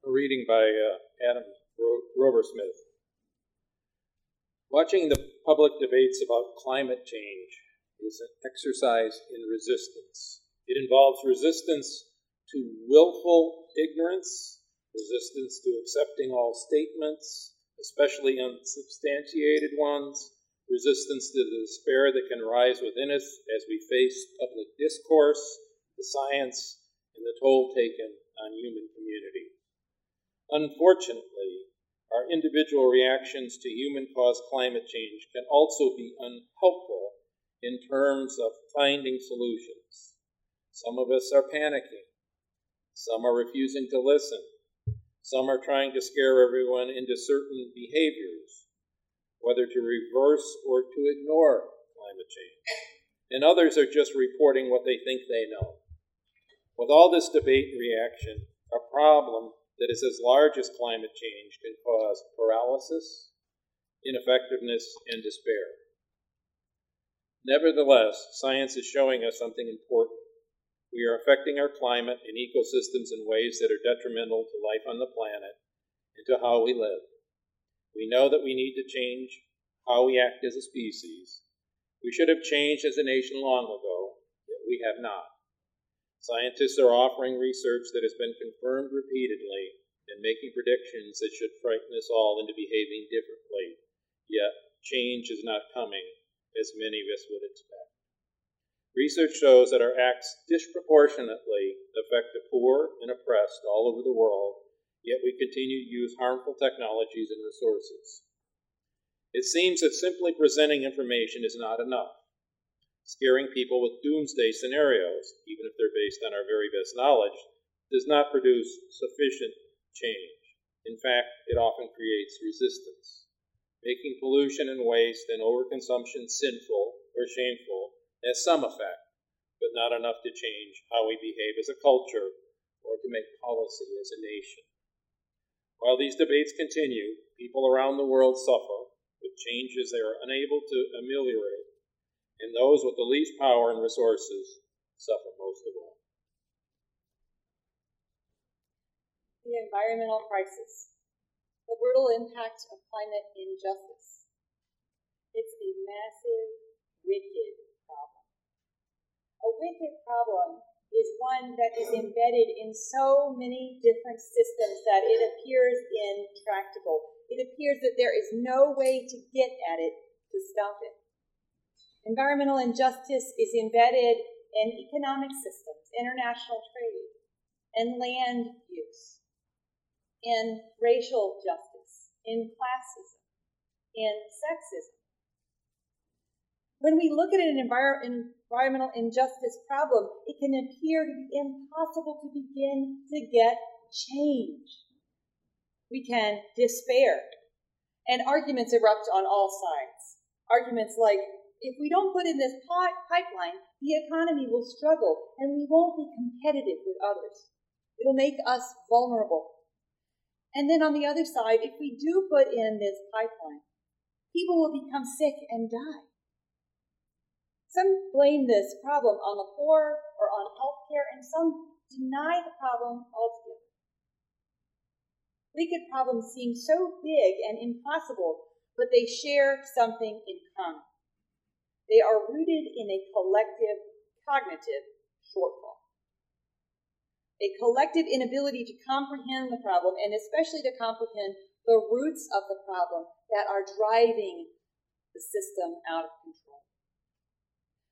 A reading by uh, Adam Robersmith. Watching the public debates about climate change is an exercise in resistance. It involves resistance to willful ignorance, resistance to accepting all statements, especially unsubstantiated ones, resistance to the despair that can rise within us as we face public discourse, the science, and the toll taken on human community. Unfortunately, our individual reactions to human caused climate change can also be unhelpful in terms of finding solutions. Some of us are panicking, some are refusing to listen, some are trying to scare everyone into certain behaviors, whether to reverse or to ignore climate change. And others are just reporting what they think they know. With all this debate and reaction, a problem that is as large as climate change can cause paralysis, ineffectiveness, and despair. Nevertheless, science is showing us something important. We are affecting our climate and ecosystems in ways that are detrimental to life on the planet and to how we live. We know that we need to change how we act as a species. We should have changed as a nation long ago, yet we have not. Scientists are offering research that has been confirmed repeatedly and making predictions that should frighten us all into behaving differently. Yet, change is not coming as many of us would expect. Research shows that our acts disproportionately affect the poor and oppressed all over the world, yet we continue to use harmful technologies and resources. It seems that simply presenting information is not enough scaring people with doomsday scenarios, even if they're based on our very best knowledge, does not produce sufficient change. In fact, it often creates resistance. Making pollution and waste and overconsumption sinful or shameful has some effect, but not enough to change how we behave as a culture or to make policy as a nation. While these debates continue, people around the world suffer with changes they are unable to ameliorate and those with the least power and resources suffer most of all. The environmental crisis, the brutal impact of climate injustice. It's a massive, wicked problem. A wicked problem is one that is embedded in so many different systems that it appears intractable. It appears that there is no way to get at it to stop it. Environmental injustice is embedded in economic systems, international trade, and land use, in racial justice, in classism, in sexism. When we look at an envir- environmental injustice problem, it can appear to be impossible to begin to get change. We can despair, and arguments erupt on all sides. Arguments like, if we don't put in this pipeline, the economy will struggle and we won't be competitive with others. It'll make us vulnerable. And then on the other side, if we do put in this pipeline, people will become sick and die. Some blame this problem on the poor or on healthcare, and some deny the problem altogether. Wicked problems seem so big and impossible, but they share something in common. They are rooted in a collective cognitive shortfall. A collective inability to comprehend the problem, and especially to comprehend the roots of the problem that are driving the system out of control.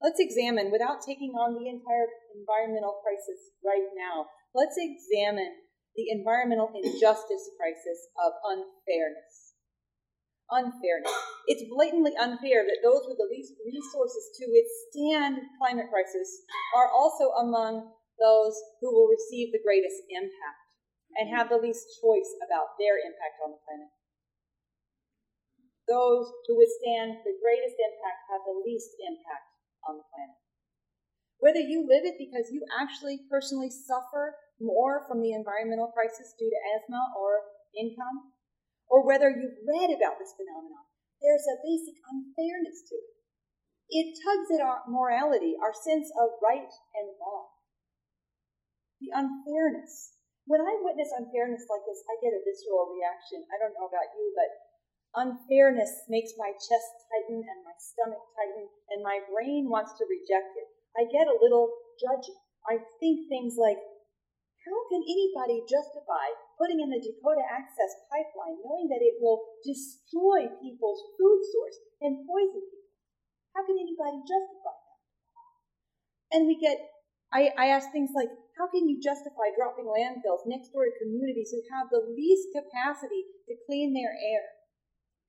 Let's examine, without taking on the entire environmental crisis right now, let's examine the environmental injustice crisis of unfairness unfairness. It's blatantly unfair that those with the least resources to withstand climate crisis are also among those who will receive the greatest impact and have the least choice about their impact on the planet. Those who withstand the greatest impact have the least impact on the planet. Whether you live it because you actually personally suffer more from the environmental crisis due to asthma or income, or whether you've read about this phenomenon, there's a basic unfairness to it. It tugs at our morality, our sense of right and wrong. The unfairness when I witness unfairness like this, I get a visceral reaction. I don't know about you, but unfairness makes my chest tighten and my stomach tighten, and my brain wants to reject it. I get a little judgy. I think things like, how can anybody justify putting in the Dakota Access Pipeline knowing that it will destroy people's food source and poison people? How can anybody justify that? And we get, I, I ask things like, how can you justify dropping landfills next door to communities who have the least capacity to clean their air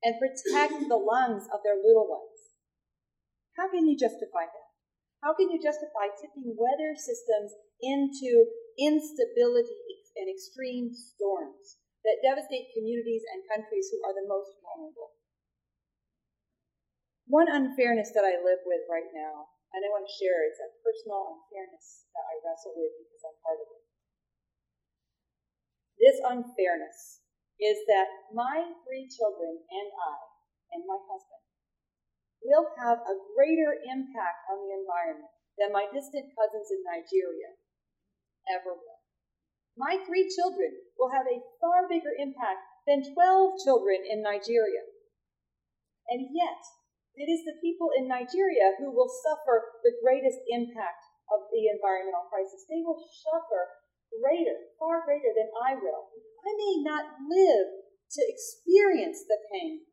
and protect the lungs of their little ones? How can you justify that? How can you justify tipping weather systems into instability and extreme storms that devastate communities and countries who are the most vulnerable. One unfairness that I live with right now, and I want to share, it's a personal unfairness that I wrestle with because I'm part of it. This unfairness is that my three children and I and my husband will have a greater impact on the environment than my distant cousins in Nigeria ever will. My three children will have a far bigger impact than 12 children in Nigeria. And yet, it is the people in Nigeria who will suffer the greatest impact of the environmental crisis. They will suffer greater, far greater than I will. I may not live to experience the pain,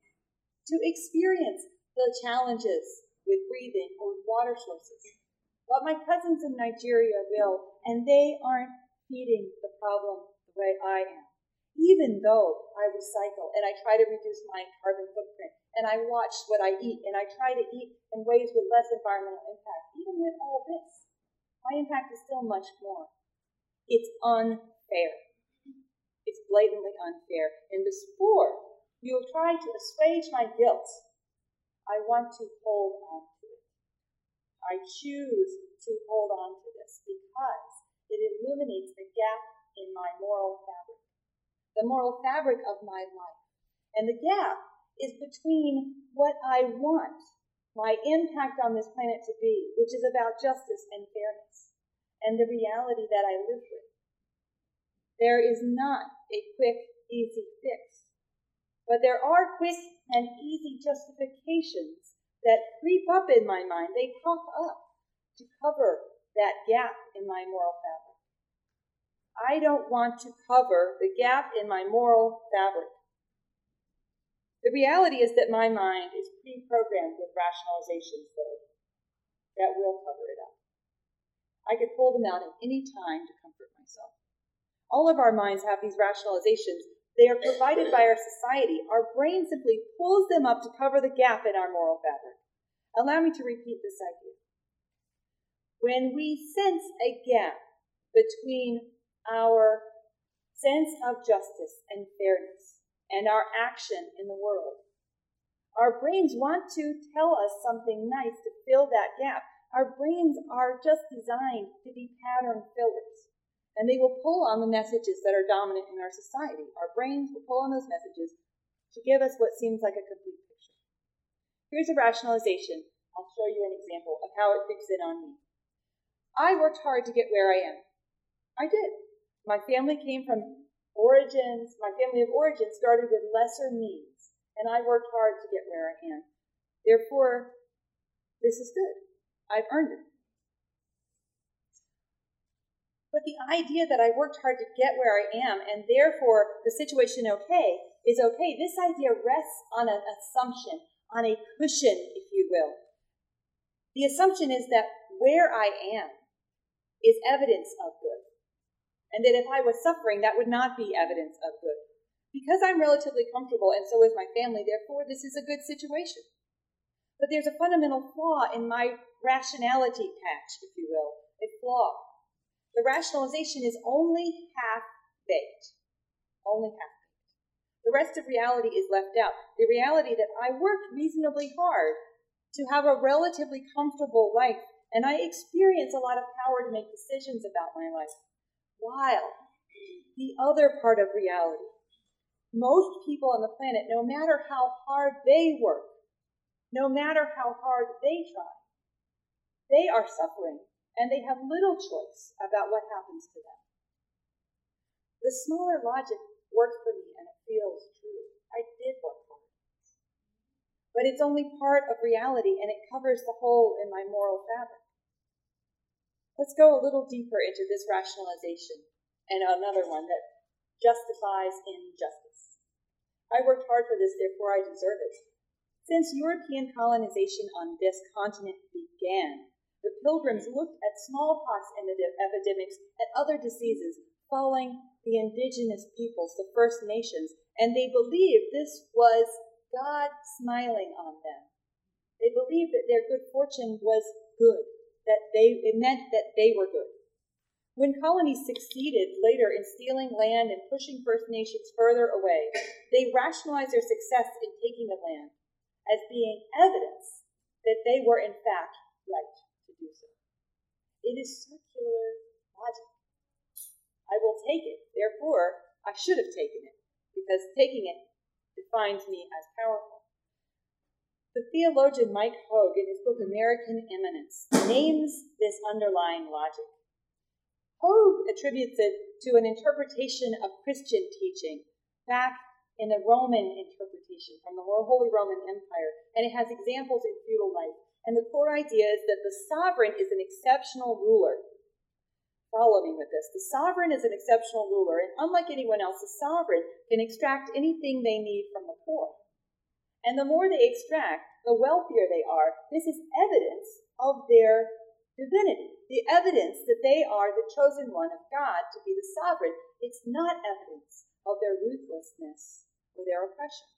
to experience the challenges with breathing or with water sources. But my cousins in Nigeria will, and they aren't feeding the problem the way I am. Even though I recycle and I try to reduce my carbon footprint and I watch what I eat and I try to eat in ways with less environmental impact, even with all this, my impact is still much more. It's unfair. It's blatantly unfair. And before you tried to assuage my guilt, I want to hold on to it. I choose to hold on to this because it illuminates the gap in my moral fabric, the moral fabric of my life. And the gap is between what I want my impact on this planet to be, which is about justice and fairness, and the reality that I live with. There is not a quick, easy fix, but there are quick and easy justifications that creep up in my mind. They pop up to cover that gap in my moral fabric. I don't want to cover the gap in my moral fabric. The reality is that my mind is pre programmed with rationalizations, though, that will cover it up. I could pull them out at any time to comfort myself. All of our minds have these rationalizations. They are provided by our society. Our brain simply pulls them up to cover the gap in our moral fabric. Allow me to repeat this idea. When we sense a gap between our sense of justice and fairness and our action in the world, our brains want to tell us something nice to fill that gap. Our brains are just designed to be pattern fillers, and they will pull on the messages that are dominant in our society. Our brains will pull on those messages to give us what seems like a complete picture. Here's a rationalization. I'll show you an example of how it fits in on me. I worked hard to get where I am. I did. My family came from origins, my family of origin started with lesser means, and I worked hard to get where I am. Therefore, this is good. I've earned it. But the idea that I worked hard to get where I am, and therefore the situation okay, is okay, this idea rests on an assumption, on a cushion, if you will. The assumption is that where I am is evidence of good. And that if I was suffering, that would not be evidence of good. Because I'm relatively comfortable, and so is my family, therefore, this is a good situation. But there's a fundamental flaw in my rationality patch, if you will, a flaw. The rationalization is only half baked. Only half baked. The rest of reality is left out. The reality that I worked reasonably hard to have a relatively comfortable life and I experience a lot of power to make decisions about my life. While the other part of reality, most people on the planet, no matter how hard they work, no matter how hard they try, they are suffering and they have little choice about what happens to them. The smaller logic worked for me and it feels true. I did work it. But it's only part of reality and it covers the hole in my moral fabric. Let's go a little deeper into this rationalization and another one that justifies injustice. I worked hard for this, therefore I deserve it. Since European colonization on this continent began, the pilgrims looked at smallpox epidemics and other diseases falling the indigenous peoples, the First Nations, and they believed this was God smiling on them. They believed that their good fortune was good, that they, it meant that they were good. When colonies succeeded later in stealing land and pushing First Nations further away, they rationalized their success in taking the land as being evidence that they were in fact right to do so. It is circular logic. I will take it, therefore, I should have taken it, because taking it defines me as powerful. The theologian Mike Hogue, in his book American Immanence, names this underlying logic. Hogue attributes it to an interpretation of Christian teaching back in the Roman interpretation from the Holy Roman Empire, and it has examples in feudal life. And the core idea is that the sovereign is an exceptional ruler Follow me with this. The sovereign is an exceptional ruler, and unlike anyone else, the sovereign can extract anything they need from the poor. And the more they extract, the wealthier they are. This is evidence of their divinity, the evidence that they are the chosen one of God to be the sovereign. It's not evidence of their ruthlessness or their oppression.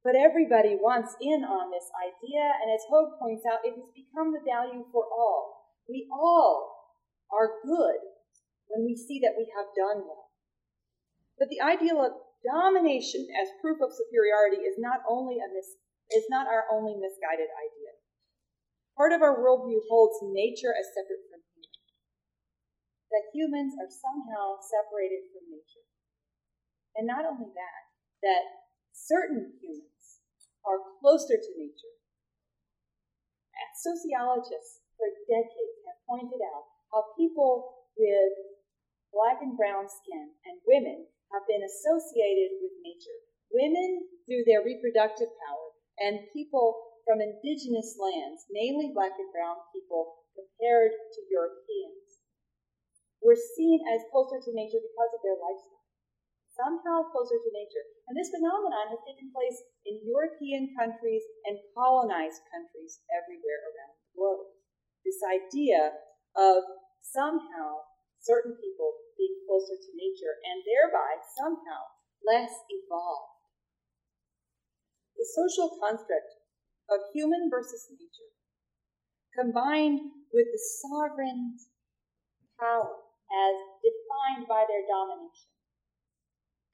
But everybody wants in on this idea, and as Hogue points out, it has become the value for all. We all are good when we see that we have done well. But the ideal of domination as proof of superiority is not only a mis- is not our only misguided idea. Part of our worldview holds nature as separate from human. That humans are somehow separated from nature. And not only that, that certain humans are closer to nature. Sociologists for decades have pointed out how people with black and brown skin and women have been associated with nature. Women through their reproductive power, and people from indigenous lands, mainly black and brown people, compared to Europeans, were seen as closer to nature because of their lifestyle. Somehow closer to nature. And this phenomenon has taken place in European countries and colonized countries everywhere around the globe this idea of somehow certain people being closer to nature and thereby somehow less evolved. The social construct of human versus nature, combined with the sovereign's power as defined by their domination,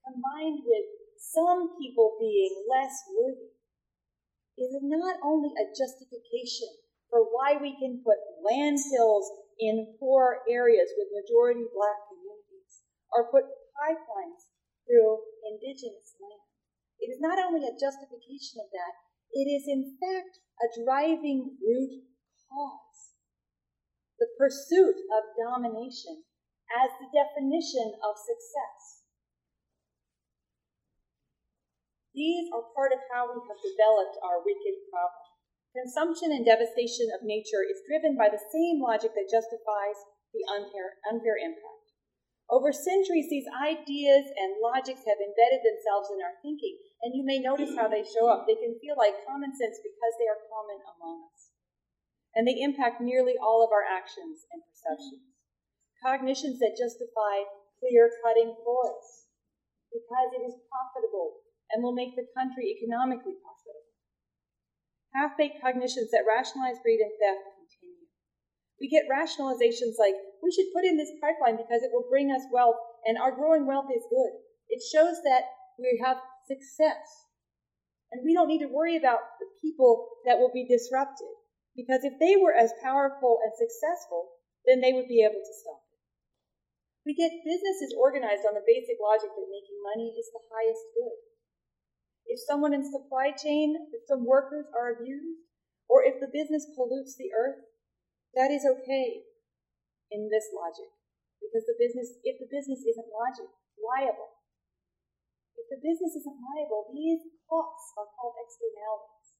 combined with some people being less worthy, is not only a justification for why we can put landfills in poor areas with majority black or put pipelines through indigenous land. It is not only a justification of that, it is in fact a driving root cause. The pursuit of domination as the definition of success. These are part of how we have developed our wicked problem. Consumption and devastation of nature is driven by the same logic that justifies the unfair, unfair impact. Over centuries, these ideas and logics have embedded themselves in our thinking, and you may notice how they show up. They can feel like common sense because they are common among us. And they impact nearly all of our actions and perceptions. Cognitions that justify clear cutting forests because it is profitable and will make the country economically profitable half baked cognitions that rationalize greed and theft continue. We get rationalizations like, we should put in this pipeline because it will bring us wealth, and our growing wealth is good. It shows that we have success. And we don't need to worry about the people that will be disrupted. Because if they were as powerful and successful, then they would be able to stop it. We get businesses organized on the basic logic that making money is the highest good if someone in supply chain, if some workers are abused, or if the business pollutes the earth, that is okay in this logic because the business, if the business isn't logic, liable, if the business isn't liable, these costs are called externalities.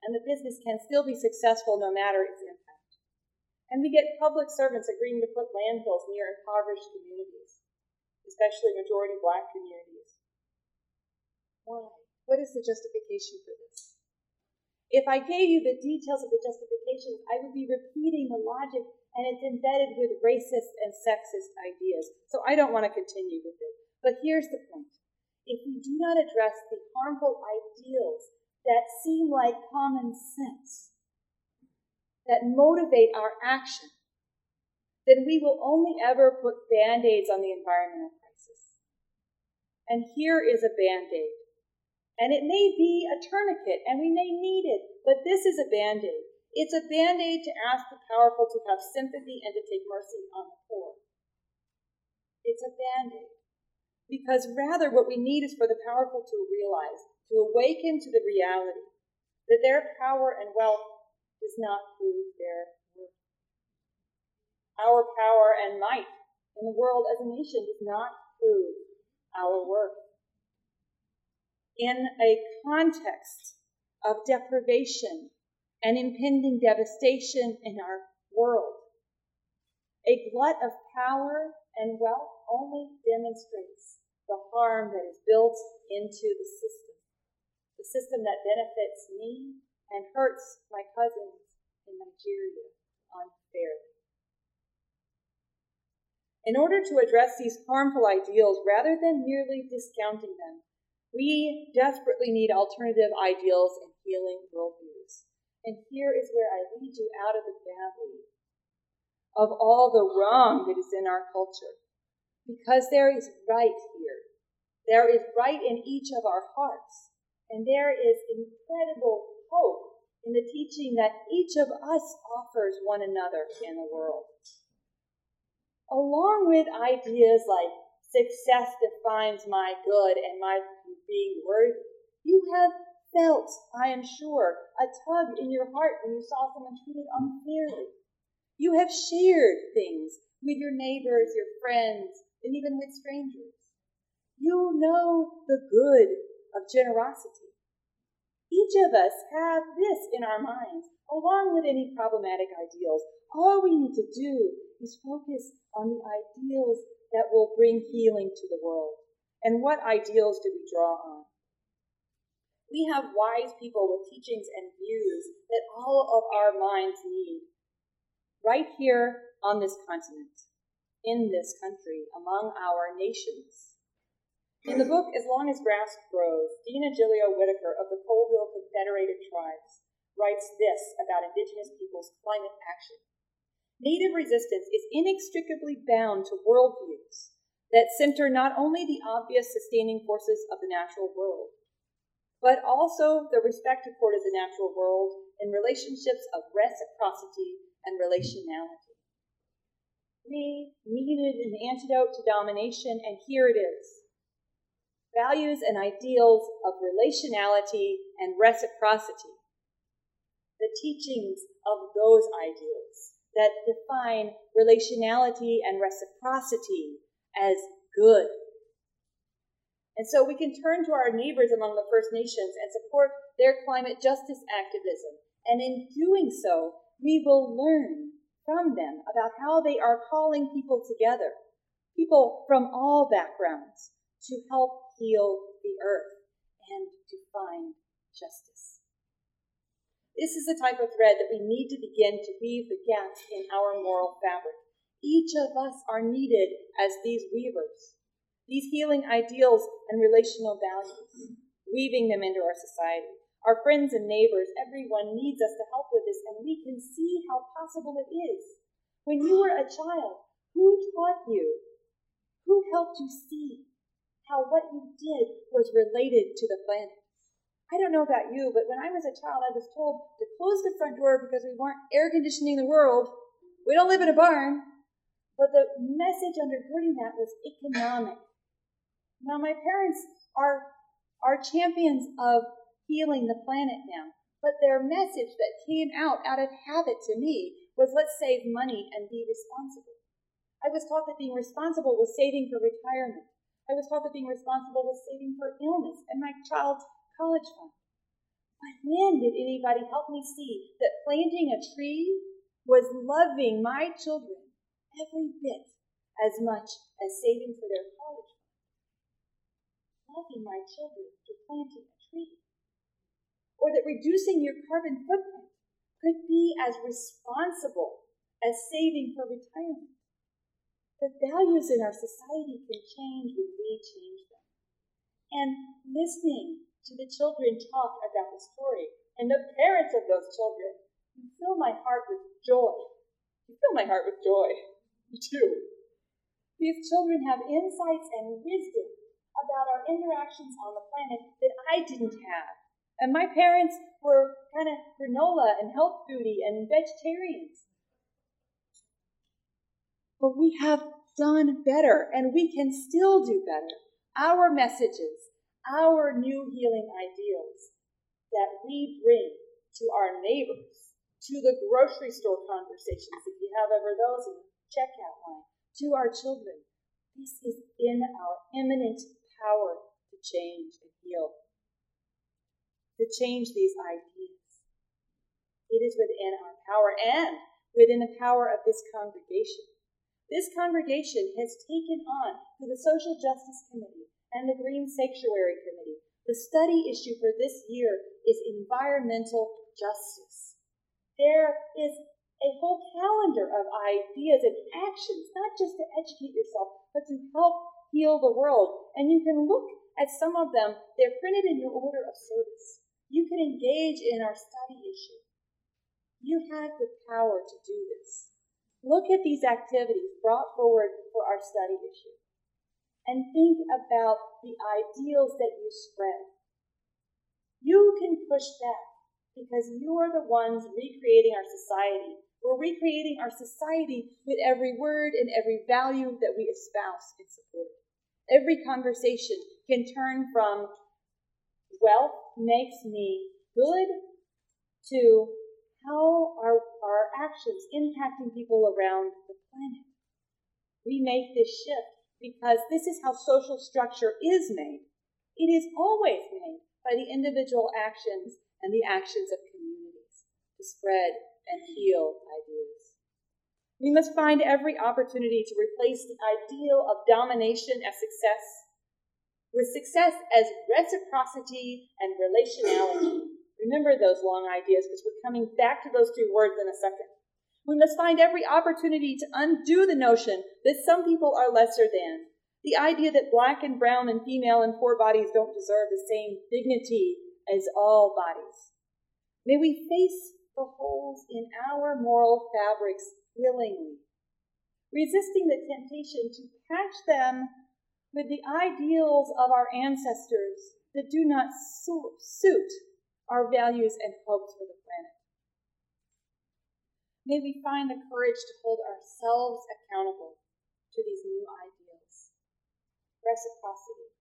And the business can still be successful no matter its impact. And we get public servants agreeing to put landfills near impoverished communities, especially majority black communities. Why? What is the justification for this? If I gave you the details of the justifications, I would be repeating the logic and it's embedded with racist and sexist ideas. So I don't want to continue with it. But here's the point. If we do not address the harmful ideals that seem like common sense, that motivate our action, then we will only ever put band aids on the environmental crisis. And here is a band aid. And it may be a tourniquet, and we may need it, but this is a band aid. It's a band aid to ask the powerful to have sympathy and to take mercy on the poor. It's a band aid. Because rather, what we need is for the powerful to realize, to awaken to the reality that their power and wealth does not prove their worth. Our power and might in the world as a nation does not prove our worth in a context of deprivation and impending devastation in our world. A glut of power and wealth only demonstrates the harm that is built into the system, the system that benefits me and hurts my cousins in Nigeria unfairly. In order to address these harmful ideals, rather than merely discounting them, we desperately need alternative ideals and healing worldviews. And here is where I lead you out of the valley of all the wrong that is in our culture. Because there is right here. There is right in each of our hearts. And there is incredible hope in the teaching that each of us offers one another in the world. Along with ideas like success defines my good and my being worthy. You have felt, I am sure, a tug in your heart when you saw someone treated unfairly. You have shared things with your neighbors, your friends, and even with strangers. You know the good of generosity. Each of us have this in our minds, along with any problematic ideals. All we need to do is focus on the ideals that will bring healing to the world. And what ideals do we draw on? We have wise people with teachings and views that all of our minds need. Right here on this continent, in this country, among our nations. In the book As Long as Grass Grows, Dina Gilio-Whitaker of the Colville Confederated Tribes writes this about Indigenous peoples' climate action. Native resistance is inextricably bound to worldviews that center not only the obvious sustaining forces of the natural world, but also the respect accorded the natural world in relationships of reciprocity and relationality. We needed an antidote to domination, and here it is. Values and ideals of relationality and reciprocity. The teachings of those ideals that define relationality and reciprocity as good. And so we can turn to our neighbors among the First Nations and support their climate justice activism. And in doing so, we will learn from them about how they are calling people together, people from all backgrounds, to help heal the earth and to find justice. This is the type of thread that we need to begin to weave the gaps in our moral fabric. Each of us are needed as these weavers, these healing ideals and relational values, weaving them into our society. Our friends and neighbors, everyone needs us to help with this, and we can see how possible it is. When you were a child, who taught you? Who helped you see how what you did was related to the planet? I don't know about you, but when I was a child, I was told to close the front door because we weren't air conditioning the world. We don't live in a barn. But the message undergirding that was economic. Now, my parents are, are champions of healing the planet now, but their message that came out out of habit to me was let's save money and be responsible. I was taught that being responsible was saving for retirement. I was taught that being responsible was saving for illness and my child's college fund. But when did anybody help me see that planting a tree was loving my children every bit as much as saving for their college fund? My children to planting a tree. Or that reducing your carbon footprint could be as responsible as saving for retirement. The values in our society can change when we change them. And listening to the children talk about the story and the parents of those children, you fill my heart with joy. You fill my heart with joy. Too. These children have insights and wisdom about our interactions on the planet that I didn't have. And my parents were kind of granola and health foodie and vegetarians. But we have done better, and we can still do better. Our messages, our new healing ideals that we bring to our neighbors, to the grocery store conversations, if you have ever those in the checkout line, to our children. This is in our imminent power to change and heal to change these ideas. It is within our power and within the power of this congregation. This congregation has taken on through the Social Justice Committee and the Green Sanctuary Committee. The study issue for this year is environmental justice. There is a whole calendar of ideas and actions, not just to educate yourself, but to help heal the world. And you can look at some of them, they're printed in your order of service. You can engage in our study issue. You have the power to do this. Look at these activities brought forward for our study issue and think about the ideals that you spread. You can push back because you are the ones recreating our society. We're recreating our society with every word and every value that we espouse and support. Every conversation can turn from wealth makes me good to how are our actions impacting people around the planet. We make this shift because this is how social structure is made. It is always made by the individual actions and the actions of communities to spread and heal ideas. We must find every opportunity to replace the ideal of domination as success with success as reciprocity and relationality. Remember those long ideas because we're coming back to those two words in a second. We must find every opportunity to undo the notion that some people are lesser than. The idea that black and brown and female and poor bodies don't deserve the same dignity as all bodies. May we face the holes in our moral fabrics willingly, resisting the temptation to patch them with the ideals of our ancestors that do not suit our values and hopes for the planet. May we find the courage to hold ourselves accountable to these new ideals reciprocity,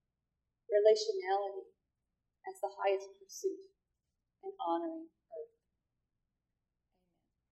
relationality as the highest pursuit, and honoring